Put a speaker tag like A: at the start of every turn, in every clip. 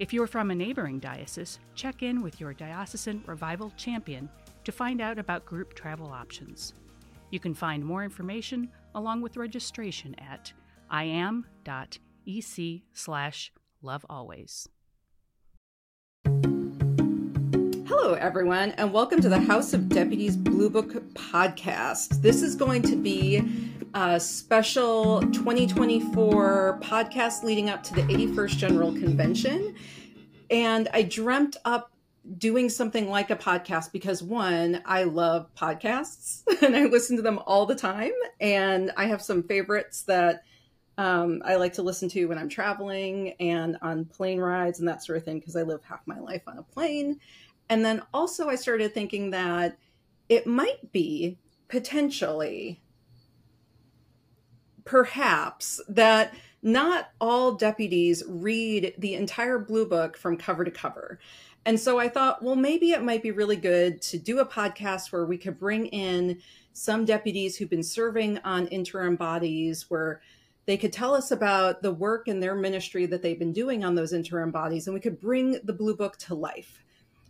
A: If you're from a neighboring diocese, check in with your diocesan revival champion to find out about group travel options. You can find more information along with registration at iam.ec slash lovealways.
B: Hello, everyone, and welcome to the House of Deputies Blue Book podcast. This is going to be a special 2024 podcast leading up to the 81st General Convention. And I dreamt up doing something like a podcast because one, I love podcasts and I listen to them all the time. And I have some favorites that um, I like to listen to when I'm traveling and on plane rides and that sort of thing because I live half my life on a plane. And then also, I started thinking that it might be potentially, perhaps, that not all deputies read the entire blue book from cover to cover. And so I thought, well, maybe it might be really good to do a podcast where we could bring in some deputies who've been serving on interim bodies where they could tell us about the work in their ministry that they've been doing on those interim bodies, and we could bring the blue book to life.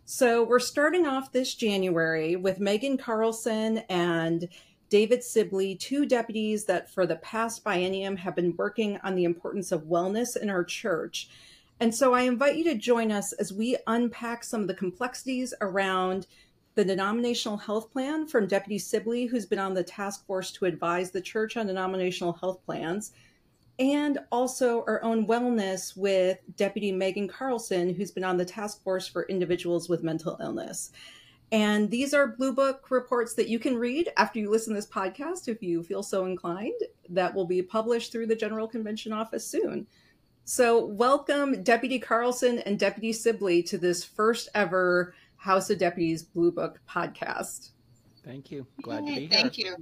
B: So we're starting off this January with Megan Carlson and David Sibley, two deputies that for the past biennium have been working on the importance of wellness in our church. And so I invite you to join us as we unpack some of the complexities around the denominational health plan from Deputy Sibley, who's been on the task force to advise the church on denominational health plans, and also our own wellness with Deputy Megan Carlson, who's been on the task force for individuals with mental illness. And these are Blue Book reports that you can read after you listen to this podcast if you feel so inclined. That will be published through the General Convention office soon. So, welcome Deputy Carlson and Deputy Sibley to this first ever House of Deputies Blue Book podcast.
C: Thank you. Glad to be here.
D: Thank you.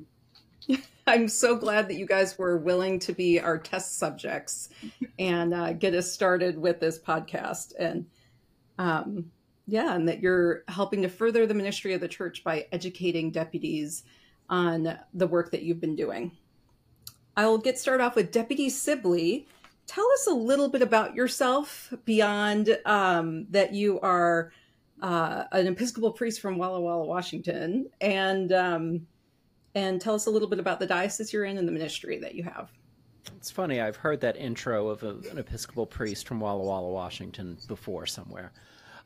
B: I'm so glad that you guys were willing to be our test subjects and uh, get us started with this podcast. And um, yeah, and that you're helping to further the ministry of the church by educating deputies on the work that you've been doing. I'll get started off with Deputy Sibley. Tell us a little bit about yourself beyond um, that you are uh, an Episcopal priest from Walla Walla, Washington, and um, and tell us a little bit about the diocese you're in and the ministry that you have.
C: It's funny, I've heard that intro of a, an Episcopal priest from Walla Walla, Washington before somewhere.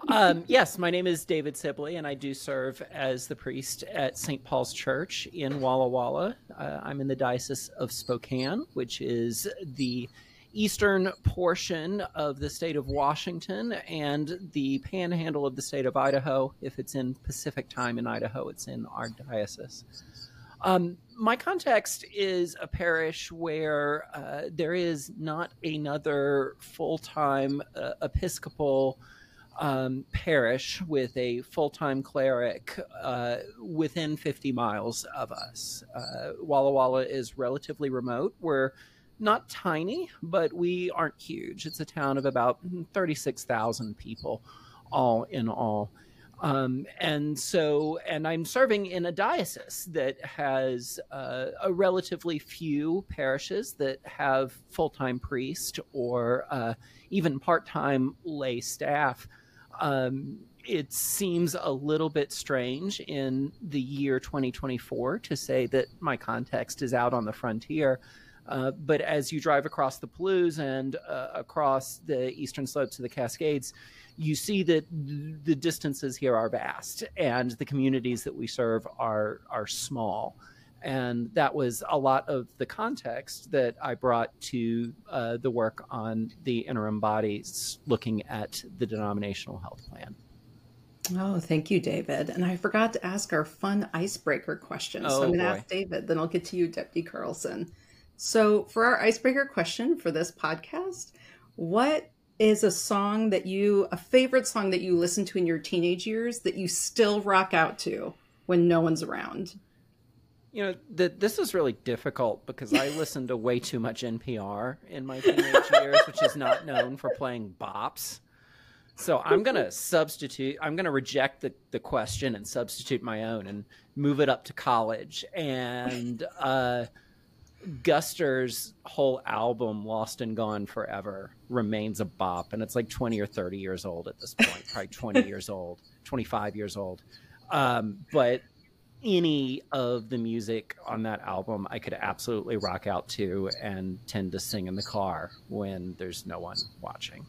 C: Um, yes, my name is David Sibley, and I do serve as the priest at St. Paul's Church in Walla Walla. Uh, I'm in the Diocese of Spokane, which is the eastern portion of the state of Washington and the panhandle of the state of Idaho. If it's in Pacific time in Idaho, it's in our diocese. Um, my context is a parish where uh, there is not another full time uh, Episcopal um, parish with a full time cleric uh, within 50 miles of us. Uh, Walla Walla is relatively remote. We're not tiny, but we aren't huge. It's a town of about 36,000 people, all in all. Um, and so, and I'm serving in a diocese that has uh, a relatively few parishes that have full time priest or uh, even part time lay staff. Um, it seems a little bit strange in the year 2024 to say that my context is out on the frontier. Uh, but as you drive across the Palouse and uh, across the eastern slopes of the Cascades, you see that the distances here are vast and the communities that we serve are are small and that was a lot of the context that I brought to uh, the work on the interim bodies looking at the denominational health plan.
B: Oh, thank you, David. And I forgot to ask our fun icebreaker question. Oh, so I'm going to ask David, then I'll get to you, Deputy Carlson. So, for our icebreaker question for this podcast, what is a song that you, a favorite song that you listened to in your teenage years that you still rock out to when no one's around?
C: You know, the, this is really difficult because I listened to way too much NPR in my teenage years, which is not known for playing bops. So I'm going to substitute, I'm going to reject the, the question and substitute my own and move it up to college. And uh, Guster's whole album, Lost and Gone Forever, remains a bop. And it's like 20 or 30 years old at this point, probably 20 years old, 25 years old. Um, but any of the music on that album I could absolutely rock out to and tend to sing in the car when there's no one watching.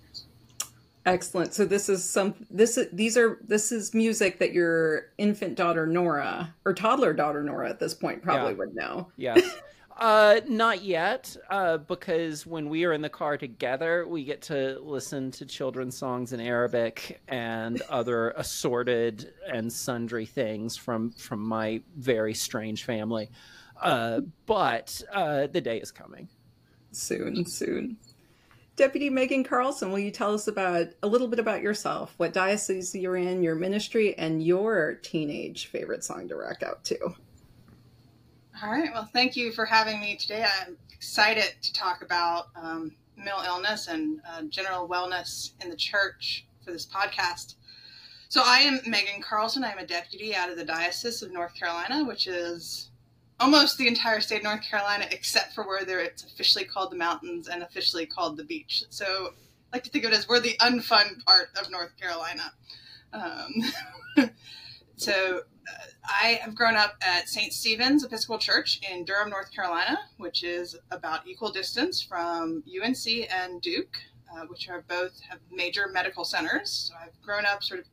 B: Excellent. So this is some this is these are this is music that your infant daughter Nora or toddler daughter Nora at this point probably yeah. would know.
C: Yes. Uh, not yet, uh, because when we are in the car together, we get to listen to children's songs in Arabic and other assorted and sundry things from from my very strange family. Uh, but uh, the day is coming.
B: Soon, soon. Deputy Megan Carlson, will you tell us about a little bit about yourself, what diocese you're in, your ministry, and your teenage favorite song to rock out to?
D: All right. Well, thank you for having me today. I'm excited to talk about um, mental illness and uh, general wellness in the church for this podcast. So, I am Megan Carlson. I'm a deputy out of the Diocese of North Carolina, which is almost the entire state of North Carolina, except for where it's officially called the mountains and officially called the beach. So, I like to think of it as we're the unfun part of North Carolina. Um, so, I have grown up at St. Stephen's Episcopal Church in Durham, North Carolina, which is about equal distance from UNC and Duke, uh, which are both have major medical centers. So I've grown up sort of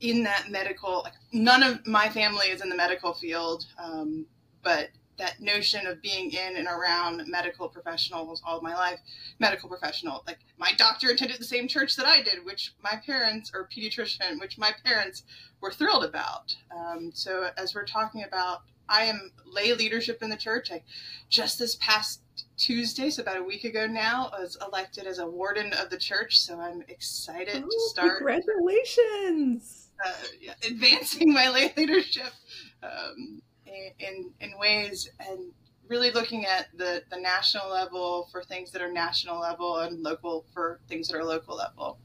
D: in that medical. Like none of my family is in the medical field, um, but that notion of being in and around medical professionals all my life, medical professional. Like my doctor attended the same church that I did, which my parents, or pediatrician, which my parents were thrilled about. Um, so as we're talking about, I am lay leadership in the church. I just this past Tuesday, so about a week ago now, was elected as a warden of the church. So I'm excited to start.
B: Congratulations!
D: Uh, yeah, advancing my lay leadership um, in in ways and really looking at the the national level for things that are national level and local for things that are local level.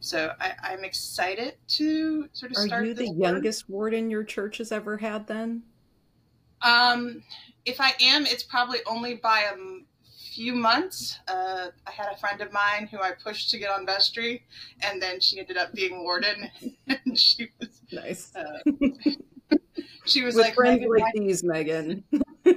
D: So I, am excited to sort of
B: are
D: start.
B: Are you the youngest warden your church has ever had? Then,
D: um, if I am, it's probably only by a few months. Uh, I had a friend of mine who I pushed to get on vestry, and then she ended up being warden, and she was
B: nice. Uh,
D: she was
B: With
D: like
B: friends like these, Megan.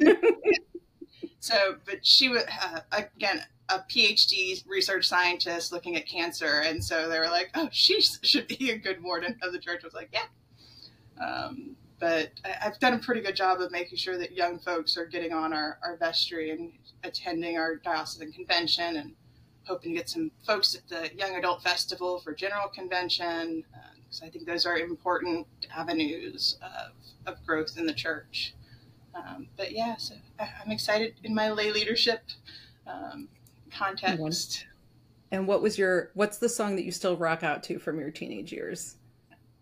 D: so, but she was uh, again a PhD research scientist looking at cancer, and so they were like, "Oh, she should be a good warden of the church." I was like, "Yeah." Um, but I, have done a pretty good job of making sure that young folks are getting on our, our vestry and attending our diocesan convention, and hoping to get some folks at the Young Adult Festival for General Convention. Because I think those are important avenues of, of growth in the church. Um, but yeah, so I'm excited in my lay leadership. Um, context.
B: And what was your what's the song that you still rock out to from your teenage years?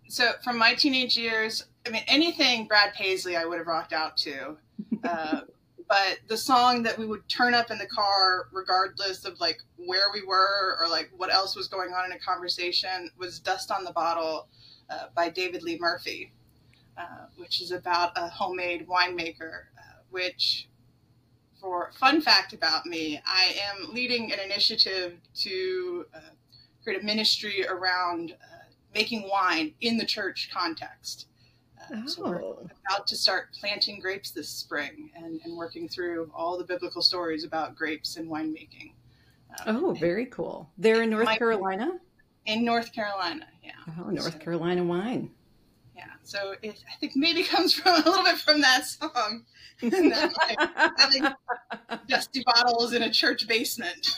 D: So from my teenage years, I mean anything Brad Paisley I would have rocked out to. Uh, but the song that we would turn up in the car regardless of like where we were or like what else was going on in a conversation was Dust on the Bottle uh, by David Lee Murphy, uh, which is about a homemade winemaker, uh, which for fun fact about me, I am leading an initiative to uh, create a ministry around uh, making wine in the church context. Oh. So we're oh. about to start planting grapes this spring and, and, working through all the biblical stories about grapes and winemaking.
B: Um, oh, very cool. They're in North Carolina?
D: In North Carolina, yeah.
B: Oh, North so, Carolina wine.
D: Yeah, so it, I think maybe comes from a little bit from that song. like, having dusty bottles in a church basement.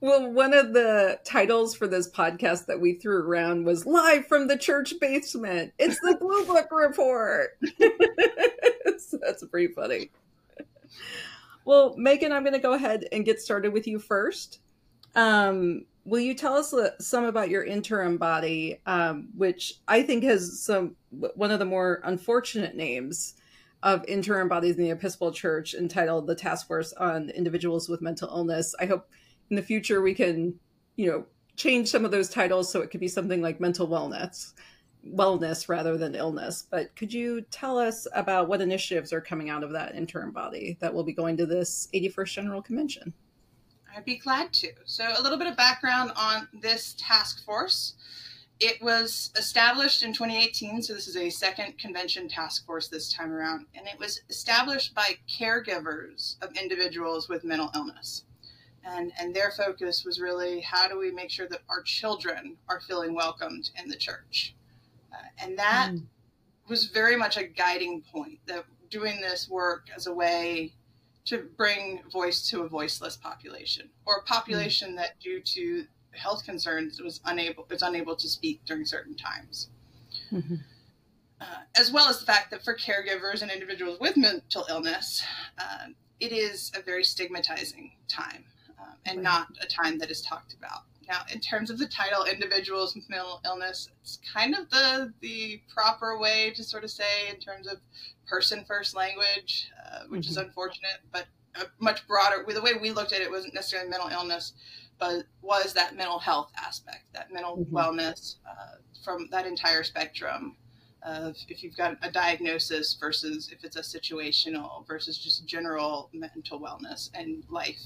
B: Well, one of the titles for this podcast that we threw around was Live from the Church Basement. It's the Blue Book Report. so that's pretty funny. Well, Megan, I'm going to go ahead and get started with you first. Um, will you tell us some about your interim body, um, which I think has some one of the more unfortunate names of interim bodies in the Episcopal Church, entitled the Task Force on Individuals with Mental Illness. I hope in the future we can, you know, change some of those titles so it could be something like mental wellness wellness rather than illness. But could you tell us about what initiatives are coming out of that interim body that will be going to this 81st General Convention?
D: I'd be glad to. So, a little bit of background on this task force. It was established in 2018, so this is a second convention task force this time around, and it was established by caregivers of individuals with mental illness. And, and their focus was really how do we make sure that our children are feeling welcomed in the church? Uh, and that mm. was very much a guiding point that doing this work as a way to bring voice to a voiceless population or a population mm. that due to health concerns was unable was unable to speak during certain times mm-hmm. uh, as well as the fact that for caregivers and individuals with mental illness uh, it is a very stigmatizing time um, and right. not a time that is talked about now, in terms of the title, individuals with mental illness, it's kind of the the proper way to sort of say in terms of person first language, uh, which mm-hmm. is unfortunate, but much broader. The way we looked at it wasn't necessarily mental illness, but was that mental health aspect, that mental mm-hmm. wellness uh, from that entire spectrum of if you've got a diagnosis versus if it's a situational versus just general mental wellness and life.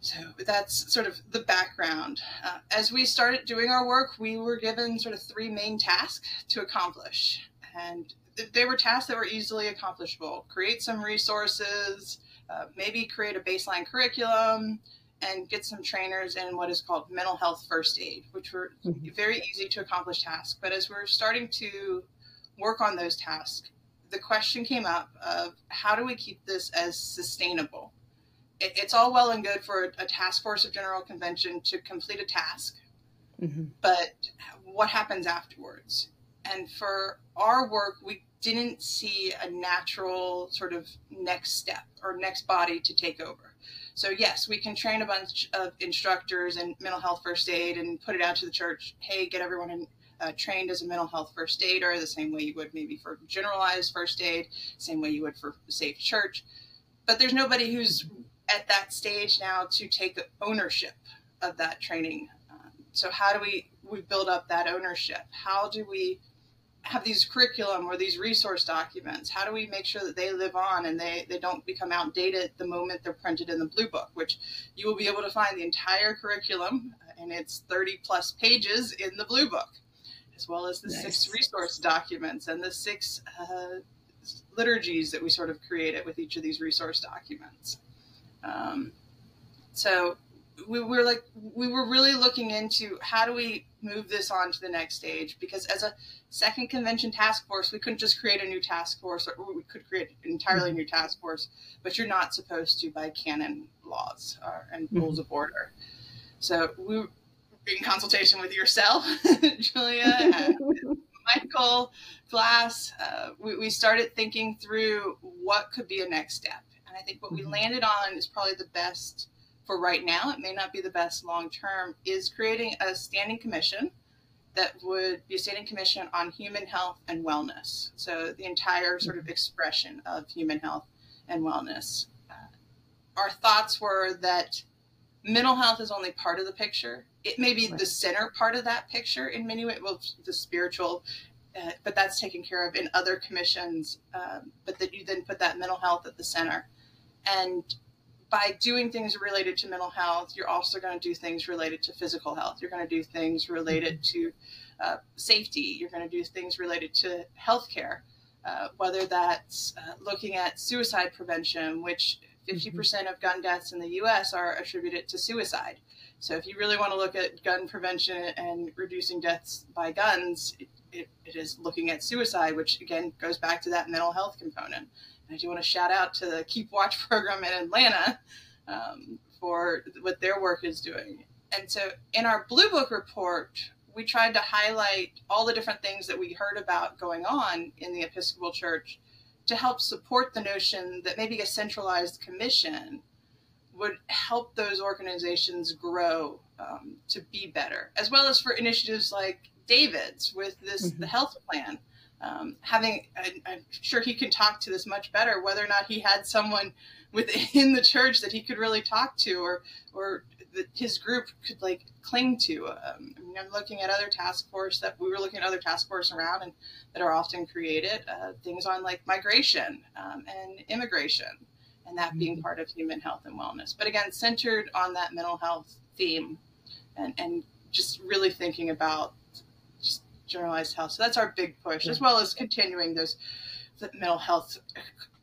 D: So that's sort of the background. Uh, as we started doing our work, we were given sort of three main tasks to accomplish. And th- they were tasks that were easily accomplishable. Create some resources, uh, maybe create a baseline curriculum, and get some trainers in what is called mental health first aid, which were mm-hmm. very easy to accomplish tasks. But as we're starting to work on those tasks, the question came up of how do we keep this as sustainable? It, it's all well and good for a, a, task force of general convention to complete a task, mm-hmm. but what happens afterwards? And for our work, we didn't see a natural sort of next step or next body to take over. So yes, we can train a bunch of instructors in mental health first aid and put it out to the church. Hey, get everyone in, uh, trained as a mental health first aider, the same way you would maybe for generalized first aid, same way you would for safe church. But there's nobody who's at that stage now to take ownership of that training. Um, so how do we we build up that ownership? How do we have these curriculum or these resource documents? How do we make sure that they live on and they, they don't become outdated the moment they're printed in the blue book, which you will be able to find the entire curriculum and it's 30 plus pages in the blue book, as well as the nice. six resource documents and the six uh, liturgies that we sort of created with each of these resource documents. Um, so we were like, we were really looking into how do we move this on to the next stage? Because as a second convention task force, we couldn't just create a new task force, or we could create an entirely new task force, but you're not supposed to by canon laws or, and mm-hmm. rules of order. So we, in consultation with yourself, Julia, Michael Glass, uh, we, we started thinking through what could be a next step I think what we mm-hmm. landed on is probably the best for right now. It may not be the best long term, is creating a standing commission that would be a standing commission on human health and wellness. So the entire sort of mm-hmm. expression of human health and wellness. Uh, our thoughts were that mental health is only part of the picture. It may be right. the center part of that picture in many ways, well, the spiritual, uh, but that's taken care of in other commissions. Um, but that you then put that mental health at the center. And by doing things related to mental health, you're also going to do things related to physical health. You're going to do things related mm-hmm. to uh, safety. You're going to do things related to healthcare, uh, whether that's uh, looking at suicide prevention, which 50% mm-hmm. of gun deaths in the US are attributed to suicide. So if you really want to look at gun prevention and reducing deaths by guns, it, it, it is looking at suicide, which again goes back to that mental health component. I do want to shout out to the Keep Watch program in Atlanta um, for what their work is doing. And so in our Blue Book report, we tried to highlight all the different things that we heard about going on in the Episcopal Church to help support the notion that maybe a centralized commission would help those organizations grow um, to be better, as well as for initiatives like David's with this mm-hmm. the health plan. Um, having, I, I'm sure he can talk to this much better, whether or not he had someone within the church that he could really talk to, or or that his group could like cling to. Um, I mean, I'm looking at other task force that we were looking at other task force around and that are often created uh, things on like migration um, and immigration, and that being mm-hmm. part of human health and wellness. But again, centered on that mental health theme, and and just really thinking about generalized health. So that's our big push, as well as continuing those mental health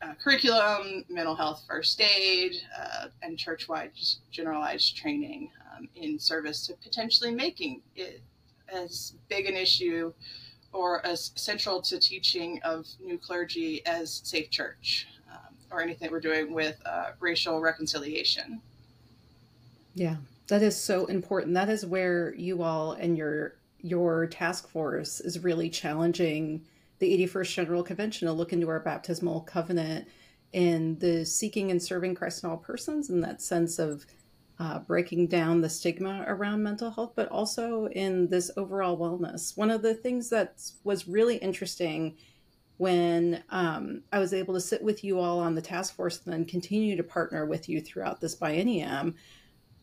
D: uh, curriculum, mental health first aid, uh, and churchwide generalized training um, in service to potentially making it as big an issue or as central to teaching of new clergy as Safe Church um, or anything we're doing with uh, racial reconciliation.
B: Yeah, that is so important. That is where you all and your your task force is really challenging the 81st General Convention to look into our baptismal covenant and the seeking and serving Christ in all persons in that sense of uh, breaking down the stigma around mental health, but also in this overall wellness. One of the things that was really interesting when um, I was able to sit with you all on the task force and then continue to partner with you throughout this biennium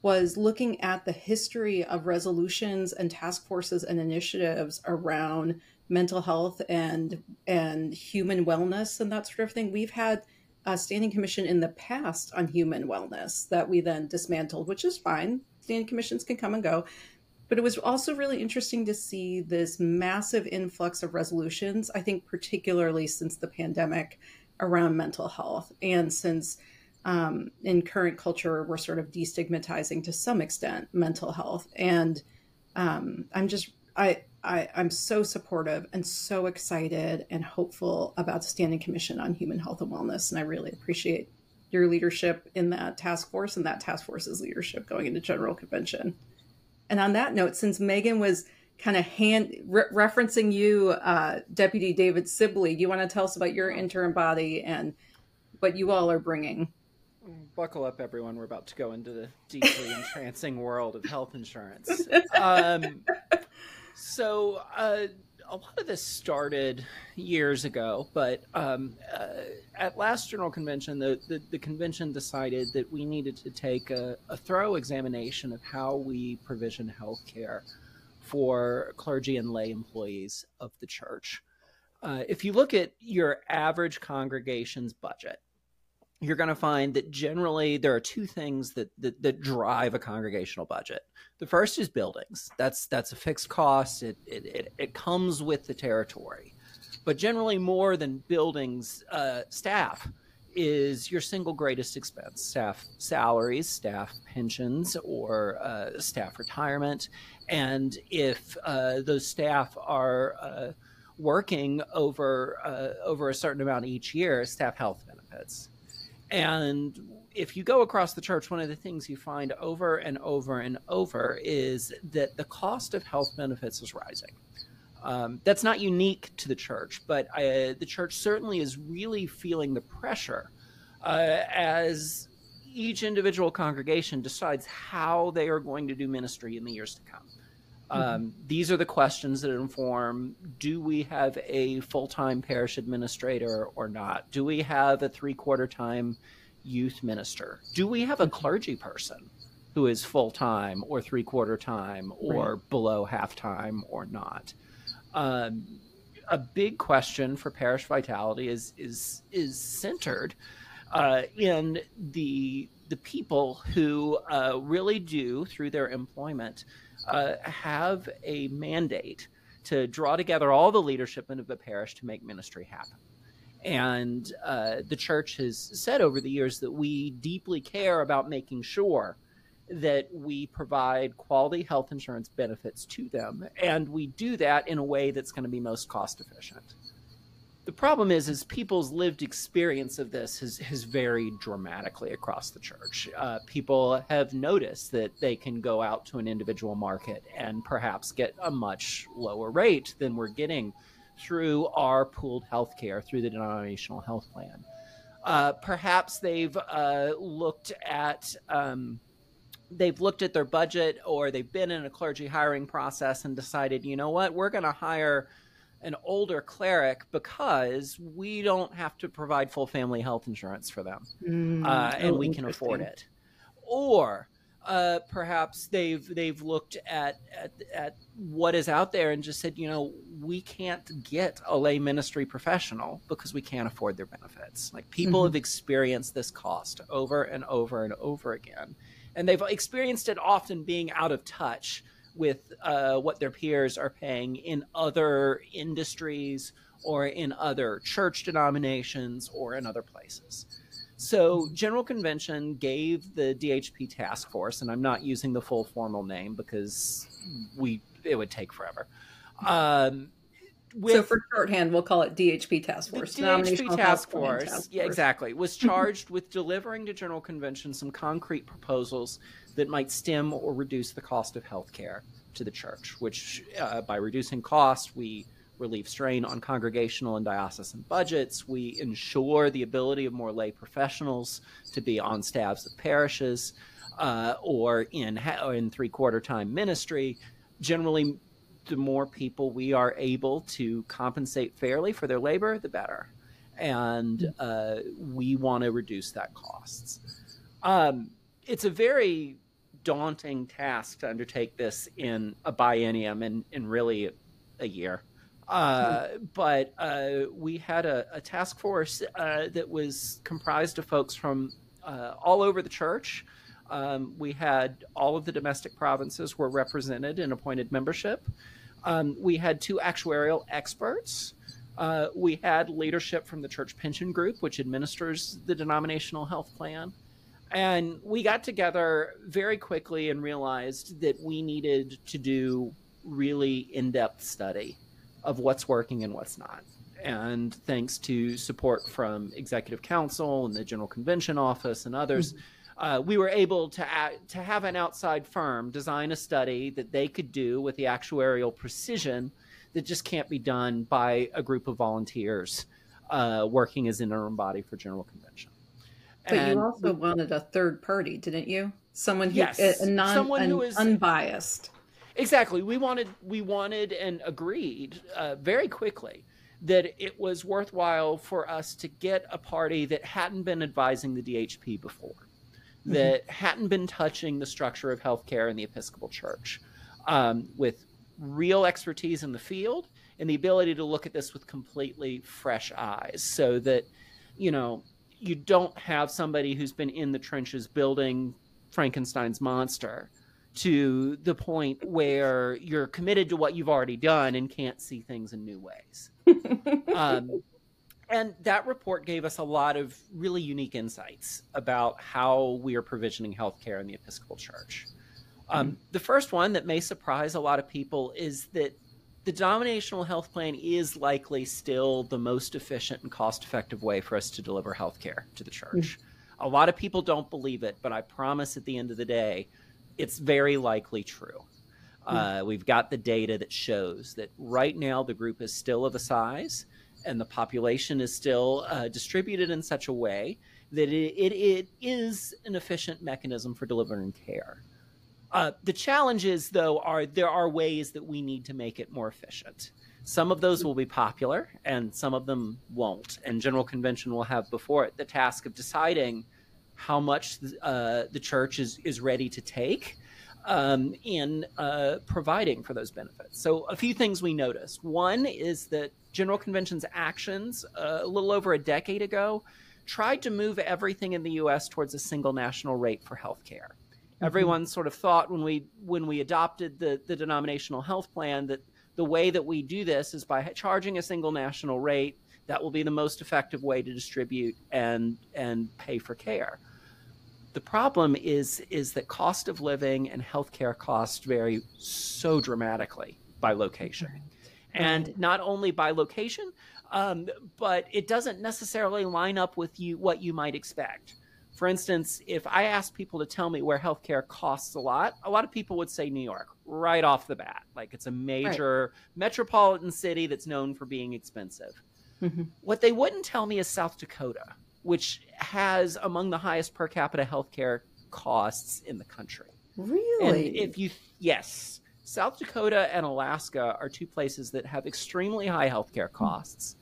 B: was looking at the history of resolutions and task forces and initiatives around mental health and and human wellness and that sort of thing. We've had a standing commission in the past on human wellness that we then dismantled, which is fine. Standing commissions can come and go. But it was also really interesting to see this massive influx of resolutions, I think, particularly since the pandemic around mental health. And since um, in current culture, we're sort of destigmatizing to some extent mental health. And um, I'm just, I, I, am so supportive and so excited and hopeful about the Standing Commission on Human Health and Wellness. And I really appreciate your leadership in that task force and that task force's leadership going into General Convention. And on that note, since Megan was kind of hand re- referencing you, uh, Deputy David Sibley, do you want to tell us about your interim body and what you all are bringing?
C: Buckle up, everyone. We're about to go into the deeply entrancing world of health insurance. Um, so uh, a lot of this started years ago, but um, uh, at last general convention, the, the, the, convention decided that we needed to take a, a thorough examination of how we provision health care for clergy and lay employees of the church. Uh, if you look at your average congregation's budget, you're going to find that generally there are two things that, that, that drive a congregational budget. The first is buildings. That's that's a fixed cost. It it, it, it comes with the territory, but generally more than buildings, uh, staff is your single greatest expense. Staff salaries, staff pensions, or uh, staff retirement, and if uh, those staff are uh, working over uh, over a certain amount each year, staff health benefits and if you go across the church, one of the things you find over and over and over is that the cost of health benefits is rising. Um, that's not unique to the church, but uh, the church certainly is really feeling the pressure uh, as each individual congregation decides how they are going to do ministry in the years to come. Um, these are the questions that inform do we have a full time parish administrator or not? Do we have a three quarter time youth minister? Do we have a clergy person who is full time or three quarter time or right. below half time or not? Um, a big question for parish vitality is is is centered uh, in the the people who uh, really do through their employment uh, have a mandate to draw together all the leadership of the parish to make ministry happen. And uh, the church has said over the years that we deeply care about making sure that we provide quality health insurance benefits to them. And we do that in a way that's going to be most cost efficient the problem is is people's lived experience of this has, has varied dramatically across the church. Uh, people have noticed that they can go out to an individual market and perhaps get a much lower rate than we're getting through our pooled health care through the denominational health plan. Uh, perhaps they've uh, looked at um, they've looked at their budget or they've been in a clergy hiring process and decided, you know what, we're going to hire an older cleric because we don't have to provide full family health insurance for them,
B: Mm,
C: uh, and
B: oh,
C: we can afford it. Or uh, perhaps they've they've looked at, at at what is out there and just said, you know, we can't get a lay ministry professional because we can't afford their benefits. Like people
B: Mhm.
C: have experienced this cost over and over and over again, and they've experienced it often being out of touch with uh, what their peers are paying in other industries or in other church denominations or in other places. So, General Convention gave the DHP task force, and I'm not using the full formal name because we it would take forever. Um, with
B: so for shorthand, we'll call it DHP Task Force.
C: the
B: Force.
C: DHP task
B: Health Plan
C: force, yeah,
B: Force.
C: exactly, was charged with delivering to General Convention some concrete proposals that might stem or reduce the cost of health care to the church. Which, uh, by reducing cost, we relieve strain on congregational and diocesan budgets. We ensure the ability of more lay professionals to be on staffs of parishes uh, or in ha- in three quarter time ministry. Generally, the more people we are able to compensate fairly for their labor, the better. And uh, we want to reduce that costs. Um, it's a very daunting task to undertake this in a biennium and in really a year. Uh, but uh, we had a, a task force uh, that was comprised of folks from uh, all over the church. Um, we had all of the domestic provinces were represented in appointed membership. Um, we had two actuarial experts. Uh, we had leadership from the church pension group, which administers the denominational health plan. And we got together very quickly and realized that we needed to do really in depth study of what's working and what's not. And thanks to support from Executive Council and the General Convention Office and others, uh, we were able to act, to have an outside firm design a study that they could do with the actuarial precision that just can't be done by a group of volunteers uh, working as an interim body for General Convention.
B: But
C: And
B: you also wanted a third party, didn't you? Someone who
C: Yes,
B: a, a non
C: someone who is-
B: unbiased.
C: Exactly. We wanted we wanted and agreed uh, very quickly that it was worthwhile for us to get a party that hadn't been advising the DHP before, that hadn't been touching the structure of healthcare in the Episcopal Church, um, with real expertise in the field and the ability to look at this with completely fresh eyes, so that you know you don't have somebody who's been in the trenches building Frankenstein's monster to the point where you're committed to what you've already done and can't see things in new ways. um, and that report gave us a lot of really unique insights about how we are provisioning healthcare in the Episcopal Church. Um, the first one that may surprise a lot of people is that the denominational health plan is likely still the most efficient and cost effective way for us to deliver healthcare to the church. A lot of people don't believe it, but I promise at the end of the day, it's very likely true. Uh, we've got the data that shows that right now the group is still of a size and the population is still uh, distributed in such a way that it, it, it is an efficient mechanism for delivering care. Uh, the challenges, though, are there are ways that we need to make it more efficient. Some of those will be popular, and some of them won't. And General Convention will have before it the task of deciding how much uh, the church is is ready to take um, in uh, providing for those benefits. So, a few things we noticed. One is that General Convention's actions uh, a little over a decade ago tried to move everything in the U.S. towards a single national rate for health care. Everyone sort of thought when we when we adopted the the denominational health plan that the way that we do this is by charging a single national rate. That will be the most effective way to distribute and and pay for care. The problem is is that cost of living and healthcare costs vary so dramatically by location, and not only by location, um, but it doesn't necessarily line up with you what you might expect. For instance, if I asked people to tell me where healthcare costs a lot, a lot of people would say New York right off the bat. Like it's a major metropolitan city that's known for being expensive.
B: Mhm.
C: What they wouldn't tell me is South Dakota which has among the highest per capita healthcare costs in the country.
B: Really?
C: And if you yes, South Dakota and Alaska are two places that have extremely high healthcare costs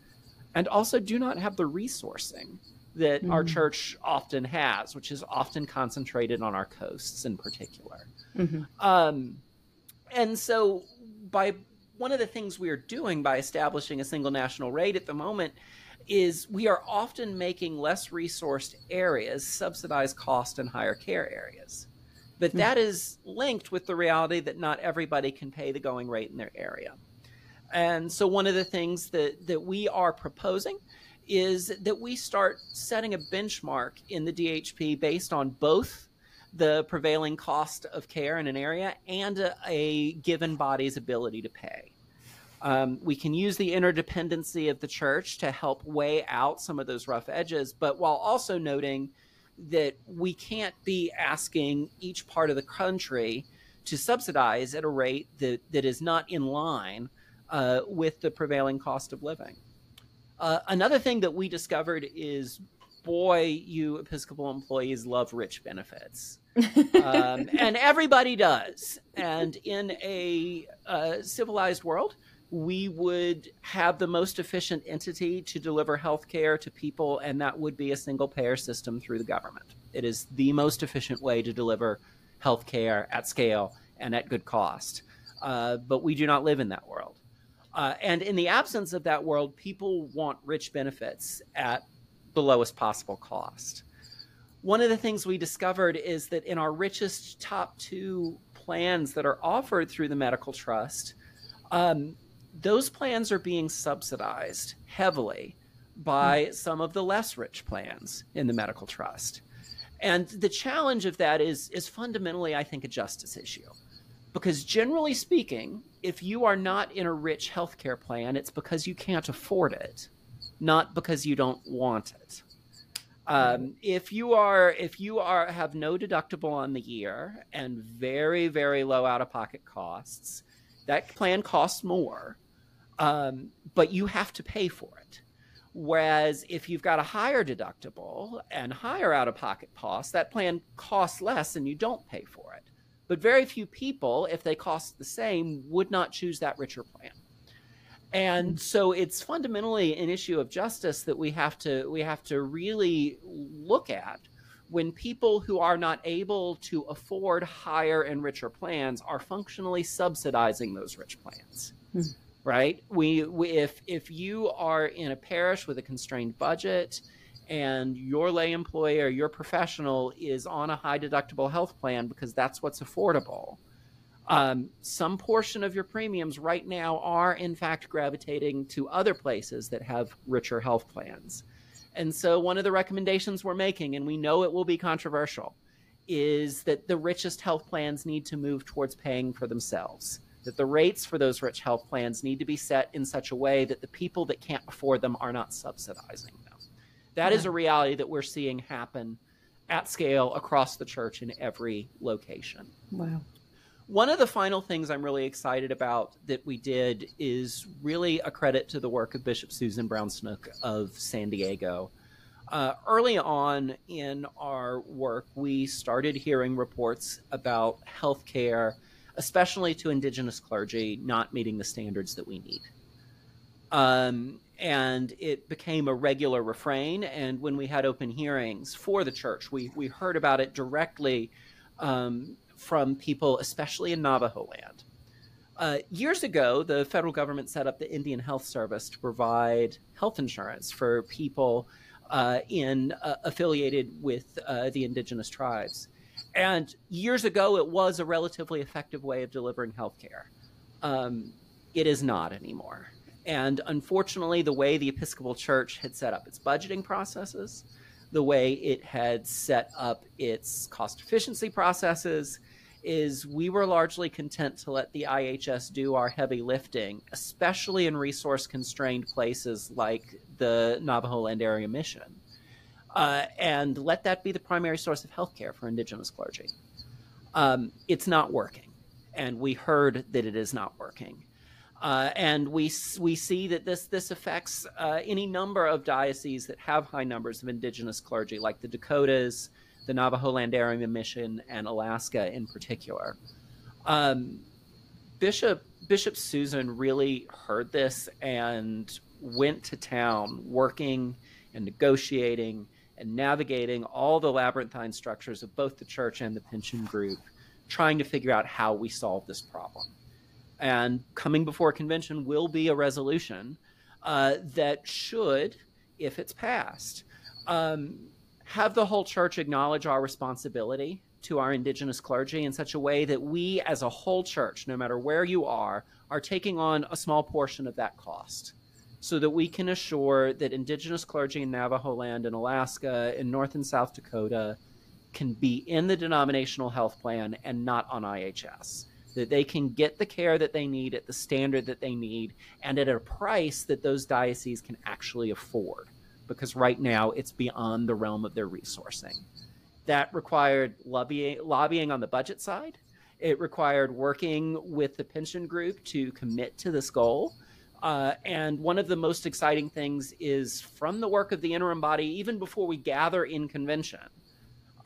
C: and also do not have the resourcing that mm-hmm. our church often has, which is often concentrated on our coasts in particular. Mm-hmm. Um, and so, by one of the things we are doing by establishing a single national rate at the moment is we are often making less resourced areas subsidize cost and higher care areas. But mm-hmm. that is linked with the reality that not everybody can pay the going rate in their area. And so, one of the things that, that we are proposing is that we start setting a benchmark in the DHP based on both the prevailing cost of care in an area and a, a given body's ability to pay. Um, we can use the interdependency of the church to help weigh out some of those rough edges, but while also noting that we can't be asking each part of the country to subsidize at a rate that, that is not in line uh, with the prevailing cost of living. Uh, another thing that we discovered is boy, you Episcopal employees love rich benefits. um, and everybody does. And in a uh, civilized world, we would have the most efficient entity to deliver health care to people, and that would be a single payer system through the government. It is the most efficient way to deliver health care at scale and at good cost. Uh, but we do not live in that world. Uh, and in the absence of that world, people want rich benefits at the lowest possible cost. One of the things we discovered is that in our richest top two plans that are offered through the medical trust, um, those plans are being subsidized heavily by mm. some of the less rich plans in the medical trust. And the challenge of that is, is fundamentally, I think, a justice issue. Because generally speaking, if you are not in a rich healthcare plan, it's because you can't afford it, not because you don't want it. Um, if you are if you are have no deductible on the year and very very low out of pocket costs, that plan costs more, um, but you have to pay for it. Whereas if you've got a higher deductible and higher out of pocket costs, that plan costs less and you don't pay for it. But very few people, if they cost the same, would not choose that richer plan. And so it's fundamentally an issue of justice that we have to we have to really look at when people who are not able to afford higher and richer plans are functionally subsidizing those rich plans. Hmm. Right? We, we if if you are in a parish with a constrained budget and your lay employee or your professional is on a high deductible health plan because that's what's affordable, um, some portion of your premiums right now are in fact gravitating to other places that have richer health plans. And so, one of the recommendations we're making, and we know it will be controversial, is that the richest health plans need to move towards paying for themselves. That the rates for those rich health plans need to be set in such a way that the people that can't afford them are not subsidizing them. That is a reality that we're seeing happen at scale across the church in every location.
B: Wow.
C: One of the final things I'm really excited about that we did is really a credit to the work of Bishop Susan Brown Snook of San Diego. Uh, early on in our work, we started hearing reports about healthcare, especially to indigenous clergy, not meeting the standards that we need. Um, and it became a regular refrain. And when we had open hearings for the church, we, we heard about it directly um, from people, especially in Navajo land. Uh, years ago, the federal government set up the Indian Health Service to provide health insurance for people uh, in uh, affiliated with uh, the indigenous tribes. And years ago, it was a relatively effective way of delivering health care. Um, it is not anymore. And unfortunately, the way the Episcopal Church had set up its budgeting processes, the way it had set up its cost efficiency processes, is we were largely content to let the IHS do our heavy lifting, especially in resource constrained places like the Navajo Land Area Mission, uh, and let that be the primary source of healthcare for Indigenous clergy. Um, it's not working, and we heard that it is not working. Uh, and we we see that this this affects uh, any number of dioceses that have high numbers of indigenous clergy, like the Dakotas, the Navajo Land Area Mission, and Alaska in particular. Um, Bishop Bishop Susan really heard this and went to town, working and negotiating and navigating all the labyrinthine structures of both the church and the pension group, trying to figure out how we solve this problem and coming before a convention will be a resolution uh, that should, if it's passed, um, have the whole church acknowledge our responsibility to our indigenous clergy in such a way that we, as a whole church, no matter where you are, are taking on a small portion of that cost. So that we can assure that indigenous clergy in Navajo land in Alaska in North and South Dakota can be in the denominational health plan and not on IHS that they can get the care that they need at the standard that they need and at a price that those dioceses can actually afford. Because right now it's beyond the realm of their resourcing. That required lobbying, lobbying on the budget side. It required working with the pension group to commit to this goal. Uh, and one of the most exciting things is from the work of the interim body even before we gather in convention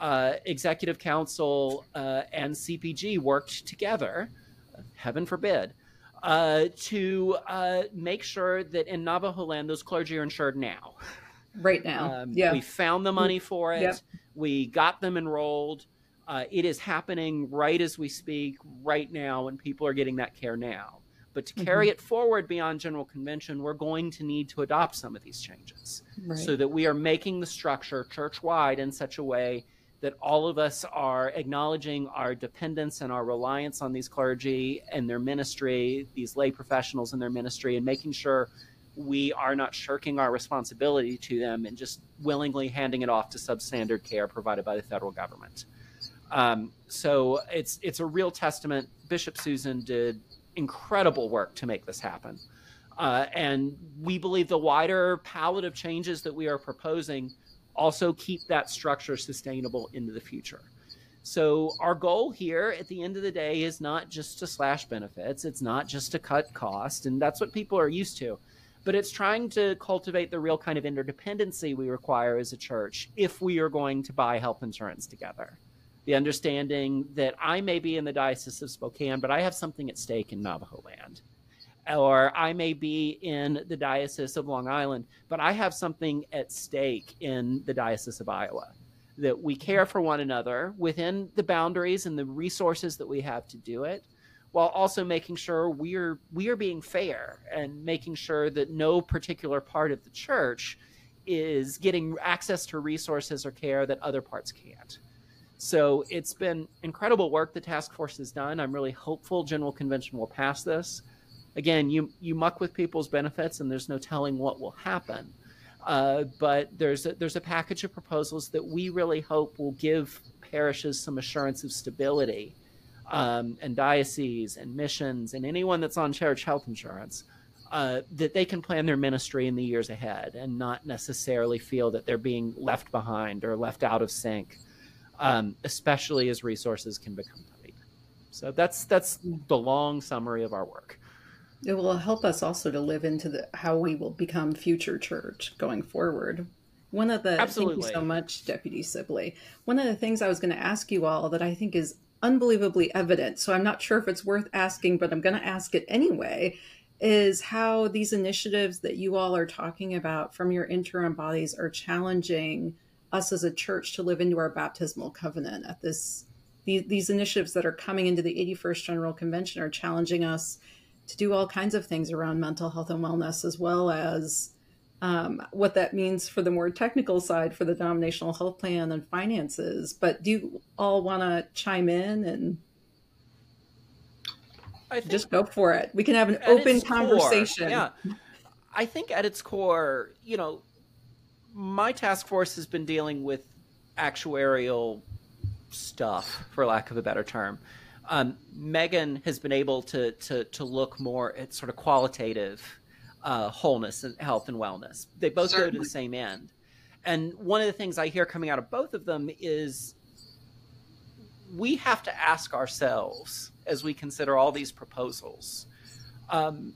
C: uh, executive council uh, and CPG worked together, heaven forbid, uh, to uh, make sure that in Navajo land those clergy are insured now.
B: Right now, um, yeah.
C: We found the money for it. Yep. We got them enrolled. Uh, it is happening right as we speak, right now, and people are getting that care now. But to carry mm-hmm. it forward beyond General Convention, we're going to need to adopt some of these changes right. so that we are making the structure church wide in such a way that all of us are acknowledging our dependence and our reliance on these clergy and their ministry, these lay professionals in their ministry, and making sure we are not shirking our responsibility to them and just willingly handing it off to substandard care provided by the federal government. Um, so it's it's a real testament. Bishop Susan did incredible work to make this happen, uh, and we believe the wider palette of changes that we are proposing also keep that structure sustainable into the future. So our goal here at the end of the day is not just to slash benefits, it's not just to cut cost, and that's what people are used to. But it's trying to cultivate the real kind of interdependency we require as a church if we are going to buy health insurance together. The understanding that I may be in the Diocese of Spokane, but I have something at stake in Navajo or I may be in the Diocese of Long Island, but I have something at stake in the Diocese of Iowa. That we care for one another within the boundaries and the resources that we have to do it, while also making sure we're we are being fair and making sure that no particular part of the church is getting access to resources or care that other parts can't. So it's been incredible work the task force has done. I'm really hopeful General Convention will pass this again, you you muck with people's benefits, and there's no telling what will happen. Uh, but there's a, there's a package of proposals that we really hope will give parishes some assurance of stability, um, and dioceses and missions and anyone that's on church health insurance. Uh, that they can plan their ministry in the years ahead and not necessarily feel that they're being left behind or left out of sync, um, especially as resources can become tight. So that's that's the long summary of our work.
B: It will help us also to live into the how we will become future church going forward. One of the
C: Absolutely.
B: thank you so much, Deputy Sibley. One of the things I was going to ask you all that I think is unbelievably evident, so I'm not sure if it's worth asking, but I'm going to ask it anyway, is how these initiatives that you all are talking about from your interim bodies are challenging us as a church to live into our baptismal covenant at this these, these initiatives that are coming into the 81st General Convention are challenging us to do all kinds of things around mental health and wellness, as well as um, what that means for the more technical side for the denominational health plan and finances. But do you all want to chime in and just go for it? We can have an open conversation.
C: Core, yeah. I think at its core, you know, my task force has been dealing with actuarial stuff, for lack of a better term. Um, Megan has been able to, to, to look more at sort of qualitative uh, wholeness and health and wellness. They both Certainly. go to the same end. And one of the things I hear coming out of both of them is we have to ask ourselves as we consider all these proposals um,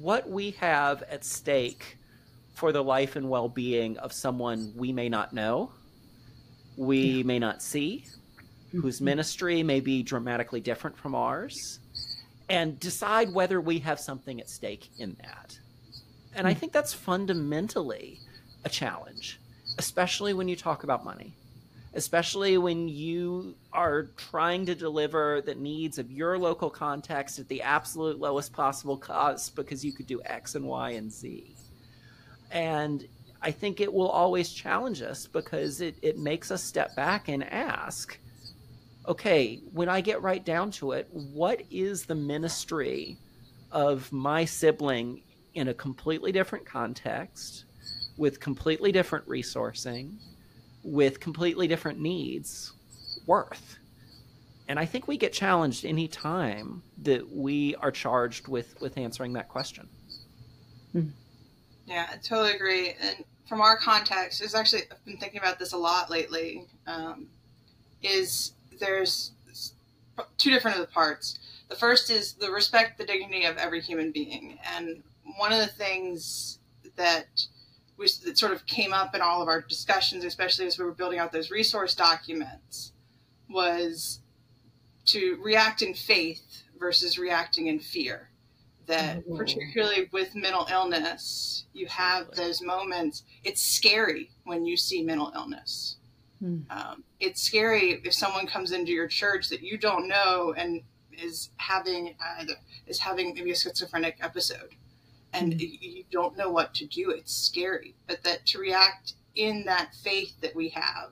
C: what we have at stake for the life and well being of someone we may not know, we yeah. may not see. Whose ministry may be dramatically different from ours, and decide whether we have something at stake in that. And I mm. think that's fundamentally a challenge, especially when you talk about money especially when you are trying to deliver the needs of your local context at the absolute lowest possible cost because you could do X and Y and Z. And I think it will always challenge us because it, it makes us step back and ask okay, when I get right down to it, what is the ministry of my sibling in a completely different context with completely different resourcing? with completely different needs worth? And I think we get challenged any time that we are charged with with answering that question.
D: Hmm. Yeah, I totally agree. And from our context, is actually I've been thinking about this a lot lately. Um, is there's two different of the parts. The first is the respect the dignity of every human being, and one of the things that we, that sort of came up in all of our discussions, especially as we were building out those resource documents, was to react in faith versus reacting in fear. That mm-hmm. particularly with mental illness, you have those moments. It's scary when you see mental illness. Mm. Um, it's scary if someone comes into your church that you don't know and is having either is having maybe a schizophrenic episode and mm-hmm. you don't know what to do. It's scary. But that to react in that faith that we have,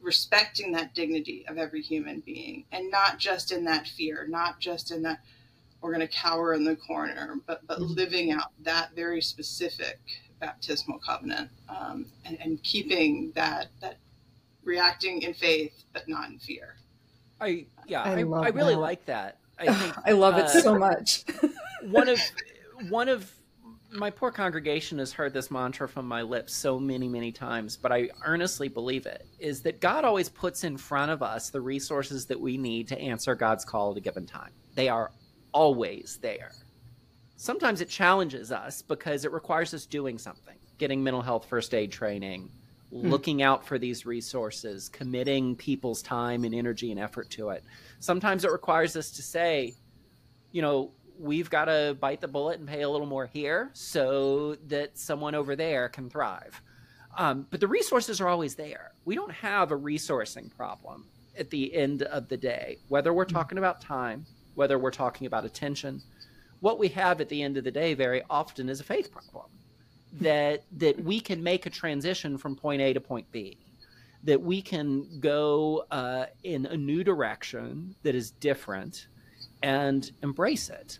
D: respecting that dignity of every human being, and not just in that fear, not just in that we're going to cower in the corner, but but mm-hmm. living out that very specific baptismal covenant um, and, and keeping that that reacting in faith but not in fear.
C: I yeah, I, I, I really like that.
B: I, think, I love it uh, so much.
C: one of one of my poor congregation has heard this mantra from my lips so many, many times, but I earnestly believe it is that God always puts in front of us the resources that we need to answer God's call at a given time. They are always there. Sometimes it challenges us because it requires us doing something, getting mental health first aid training. Looking out for these resources, committing people's time and energy and effort to it. Sometimes it requires us to say, you know, we've got to bite the bullet and pay a little more here so that someone over there can thrive. Um, but the resources are always there. We don't have a resourcing problem at the end of the day, whether we're talking about time, whether we're talking about attention. What we have at the end of the day very often is a faith problem that that we can make a transition from point A to point B, that we can go uh, in a new direction that is different and embrace it.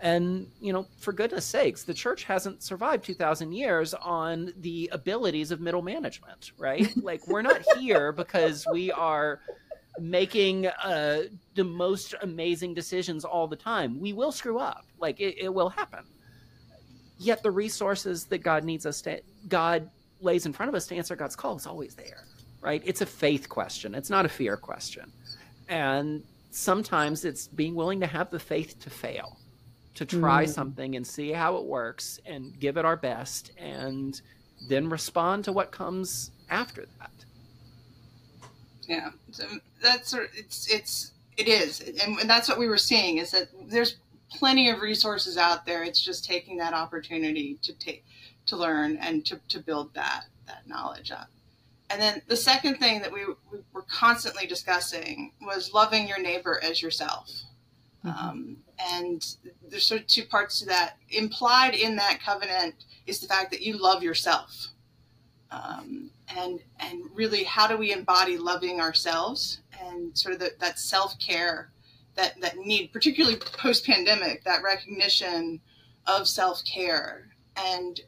C: And, you know, for goodness sakes, the church hasn't survived 2,000 years on the abilities of middle management, right? like, we're not here because we are making uh, the most amazing decisions all the time. We will screw up, like, it, it will happen. Yet the resources that God needs us to, God lays in front of us to answer God's call is always there, right? It's a faith question, it's not a fear question. And sometimes it's being willing to have the faith to fail to try mm. something and see how it works and give it our best and then respond to what comes after that
D: yeah so that's it's it's it is and, and that's what we were seeing is that there's plenty of resources out there it's just taking that opportunity to take to learn and to, to build that that knowledge up and then the second thing that we, we were constantly discussing was loving your neighbor as yourself Mm-hmm. Um, and there's sort of two parts to that. Implied in that covenant is the fact that you love yourself. Um, and and really, how do we embody loving ourselves and sort of the, that self care that that need, particularly post pandemic, that recognition of self care and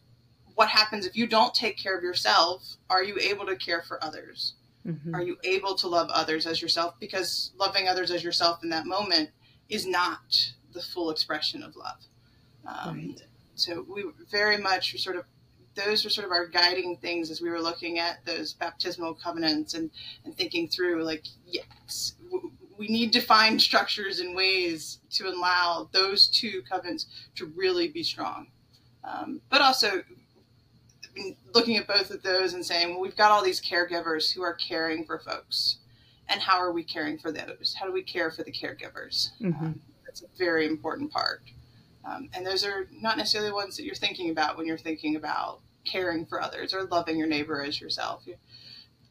D: what happens if you don't take care of yourself? Are you able to care for others? Mm-hmm. Are you able to love others as yourself? Because loving others as yourself in that moment is not the full expression of love. Um, right. So we very much sort of those were sort of our guiding things as we were looking at those baptismal covenants and, and thinking through like yes we need to find structures and ways to allow those two covenants to really be strong. Um, but also looking at both of those and saying, well, we've got all these caregivers who are caring for folks. And how are we caring for those? How do we care for the caregivers? Mm-hmm. Um, that's a very important part. Um, and those are not necessarily the ones that you're thinking about when you're thinking about caring for others or loving your neighbor as yourself.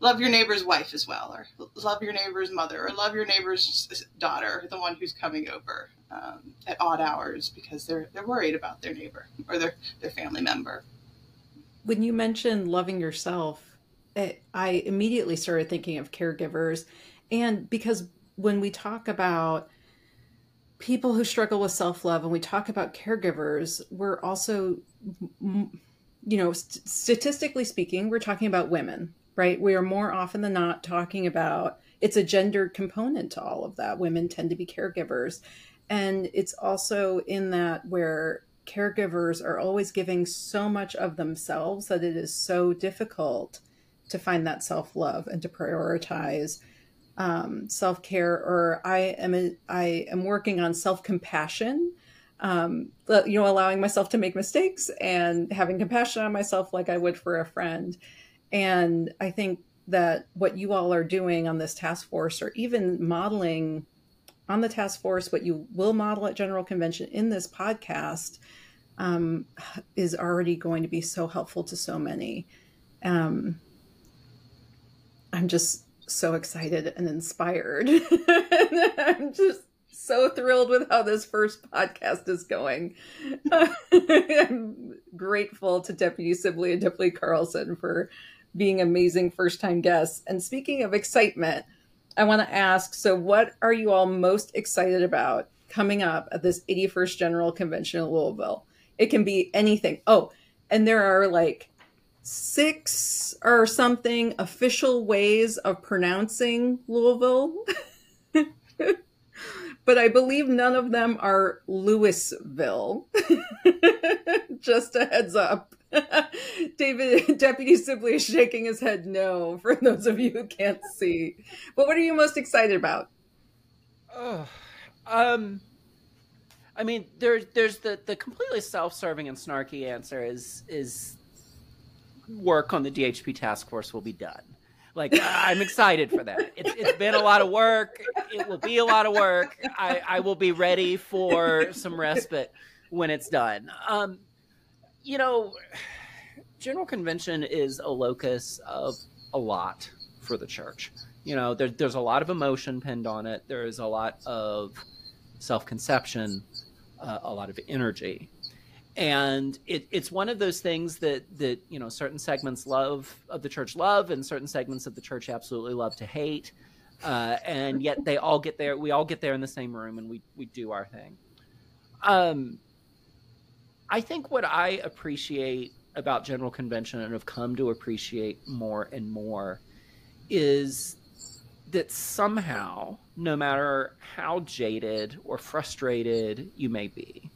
D: Love your neighbor's wife as well, or love your neighbor's mother, or love your neighbor's daughter, the one who's coming over um, at odd hours because they're they're worried about their neighbor or their their family member.
B: When you mentioned loving yourself, it, I immediately started thinking of caregivers, and because when we talk about people who struggle with self love and we talk about caregivers, we're also, you know, st- statistically speaking, we're talking about women, right? We are more often than not talking about it's a gendered component to all of that. Women tend to be caregivers. And it's also in that where caregivers are always giving so much of themselves that it is so difficult to find that self love and to prioritize um, self care, or I am a, I am working on self compassion. Um, you know, allowing myself to make mistakes and having compassion on myself like I would for a friend. And I think that what you all are doing on this task force, or even modeling on the task force, what you will model at General Convention in this podcast, um, is already going to be so helpful to so many. Um, I'm just so excited and inspired. I'm just so thrilled with how this first podcast is going. I'm grateful to Deputy Sibley and Deputy Carlson for being amazing first time guests. And speaking of excitement, I want to ask so, what are you all most excited about coming up at this 81st General Convention in Louisville? It can be anything. Oh, and there are like six or something official ways of pronouncing Louisville. but I believe none of them are Louisville. Just a heads up. David, Deputy Sibley is shaking his head no for those of you who can't see. But what are you most excited about?
C: Oh, um, I mean, there's there's the the completely self-serving and snarky answer is is work on the DHP task force will be done. Like I'm excited for that. It's, it's been a lot of work. It will be a lot of work. I, I will be ready for some respite when it's done. Um, you know, General Convention is a locus of a lot for the church. You know, there, there's a lot of emotion pinned on it. There is a lot of self conception, uh, a lot of energy and it, it's one of those things that that you know certain segments love of the church love and certain segments of the church absolutely love to hate uh, and yet they all get there we all get there in the same room and we we do our thing um i think what i appreciate about general convention and have come to appreciate more and more is that somehow no matter how jaded or frustrated you may be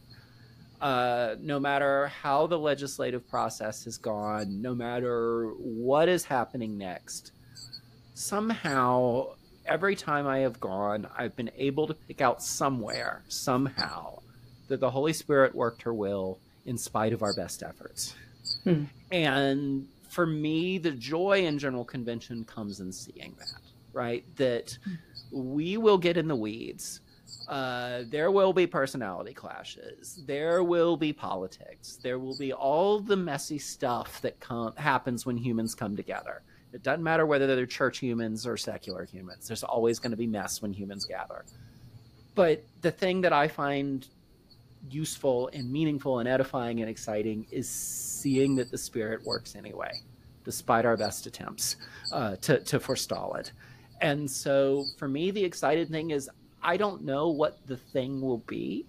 C: uh, no matter how the legislative process has gone, no matter what is happening next, somehow, every time I have gone, I've been able to pick out somewhere, somehow, that the Holy Spirit worked her will in spite of our best efforts. Hmm. And for me, the joy in General Convention comes in seeing that, right? That we will get in the weeds uh, there will be personality clashes. There will be politics. There will be all the messy stuff that com- happens when humans come together. It doesn't matter whether they're church humans or secular humans. There's always going to be mess when humans gather. But the thing that I find useful and meaningful and edifying and exciting is seeing that the spirit works anyway, despite our best attempts uh, to, to forestall it. And so for me, the excited thing is I don't know what the thing will be.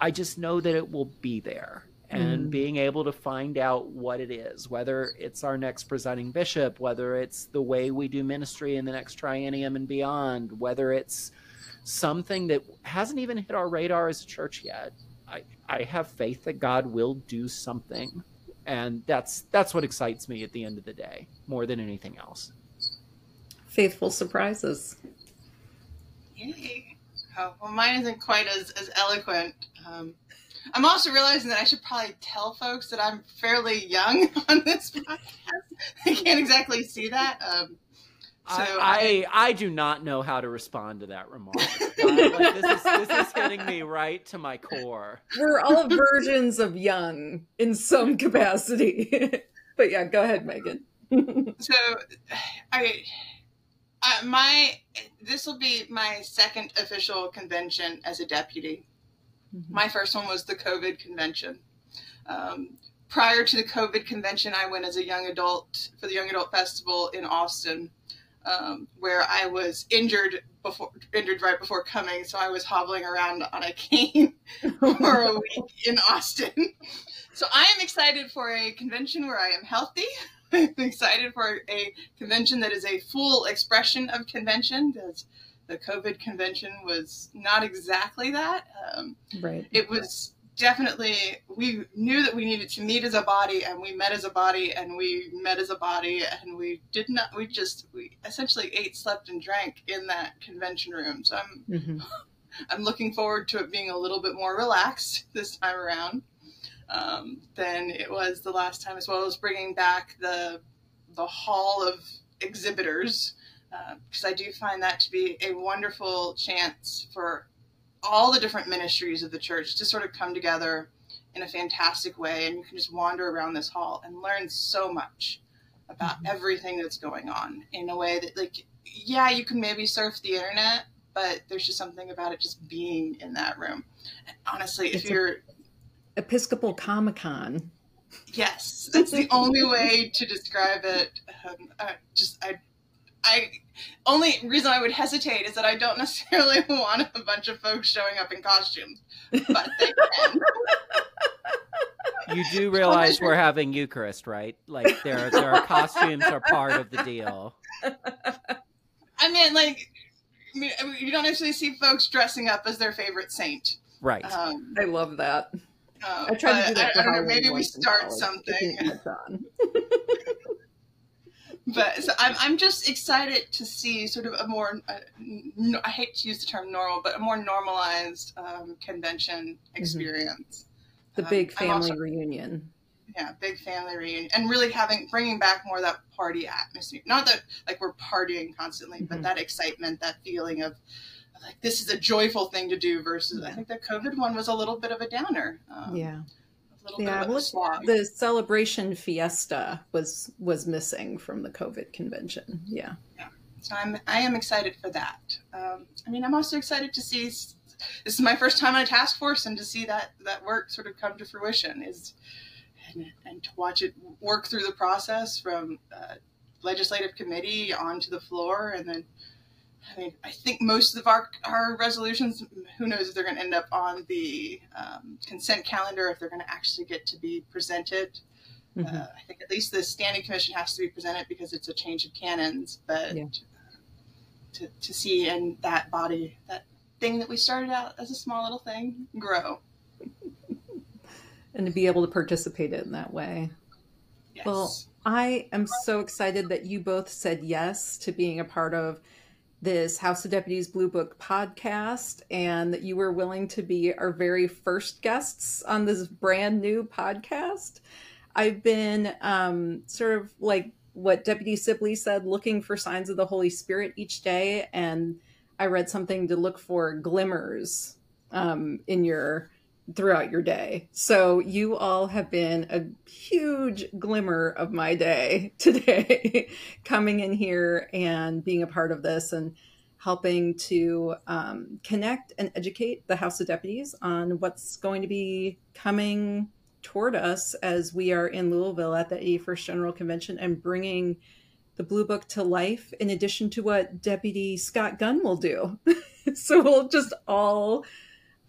C: I just know that it will be there. And mm. being able to find out what it is, whether it's our next presiding bishop, whether it's the way we do ministry in the next triennium and beyond, whether it's something that hasn't even hit our radar as a church yet. I, I have faith that God will do something. And that's that's what excites me at the end of the day, more than anything else.
B: Faithful surprises.
D: Yay. Oh, well, mine isn't quite as, as eloquent. Um, I'm also realizing that I should probably tell folks that I'm fairly young on this podcast. I can't exactly see that. Um,
C: so I, I, I do not know how to respond to that remark. like, this is this is hitting me right to my core.
B: We're all versions of young in some capacity. but yeah, go ahead, Megan.
D: so I uh, my this will be my second official convention as a deputy. Mm-hmm. My first one was the COVID convention. Um, prior to the COVID convention, I went as a young adult for the Young Adult Festival in Austin, um, where I was injured before injured right before coming, so I was hobbling around on a cane for a week in Austin. So I am excited for a convention where I am healthy. I'm excited for a convention that is a full expression of convention because the COVID convention was not exactly that. Um,
B: right.
D: It was definitely, we knew that we needed to meet as a body and we met as a body and we met as a body and we did not, we just, we essentially ate, slept, and drank in that convention room. So I'm, mm-hmm. I'm looking forward to it being a little bit more relaxed this time around um, than it was the last time, as well as bringing back the the hall of exhibitors, because uh, I do find that to be a wonderful chance for all the different ministries of the church to sort of come together in a fantastic way, and you can just wander around this hall and learn so much about mm-hmm. everything that's going on in a way that, like, yeah, you can maybe surf the internet, but there's just something about it just being in that room. And honestly, if you're
B: Episcopal Comic Con.
D: Yes, that's the only way to describe it. Um, uh, just I, I only reason I would hesitate is that I don't necessarily want a bunch of folks showing up in costumes, but they can.
C: You do realize we're having Eucharist, right? Like there, there are costumes are part of the deal.
D: I mean, like, I mean, you don't actually see folks dressing up as their favorite saint.
C: Right.
B: Um, I love that.
D: Uh, I tried to do that. I, I don't know, maybe we start something. but so I'm, I'm just excited to see sort of a more uh, no, I hate to use the term normal, but a more normalized um, convention mm-hmm. experience.
B: The um, big family also, reunion.
D: Yeah, big family reunion, and really having bringing back more of that party atmosphere. Not that like we're partying constantly, mm-hmm. but that excitement, that feeling of like this is a joyful thing to do versus yeah. I think the COVID one was a little bit of a downer.
B: Um, yeah. Yeah, well, the celebration fiesta was was missing from the COVID convention. Yeah.
D: Yeah. So I'm I am excited for that. Um, I mean, I'm also excited to see. This is my first time on a task force, and to see that that work sort of come to fruition is, and, and to watch it work through the process from uh, legislative committee onto the floor, and then I mean, I think most of our, our resolutions, who knows if they're going to end up on the um, consent calendar, if they're going to actually get to be presented. Mm-hmm. Uh, I think at least the standing commission has to be presented because it's a change of canons, but yeah. to, to see in that body, that thing that we started out as a small little thing, grow.
B: and to be able to participate in that way. Yes. Well, I am so excited that you both said yes to being a part of this House of Deputies Blue Book podcast and that you were willing to be our very first guests on this brand new podcast. I've been um, sort of like what Deputy Sibley said, looking for signs of the Holy Spirit each day. And I read something to look for glimmers um, in your throughout your day. So you all have been a huge glimmer of my day today, coming in here and being a part of this and helping to um, connect and educate the House of Deputies on what's going to be coming toward us as we are in Louisville at the 81st General Convention and bringing the Blue Book to life in addition to what Deputy Scott Gunn will do. so we'll just all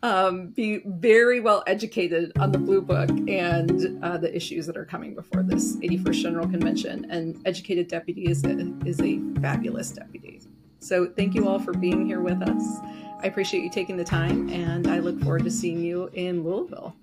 B: um, be very well educated on the Blue Book and uh, the issues that are coming before this 81st General Convention. And educated deputy is a, is a fabulous deputy. So thank you all for being here with us. I appreciate you taking the time, and I look forward to seeing you in Louisville.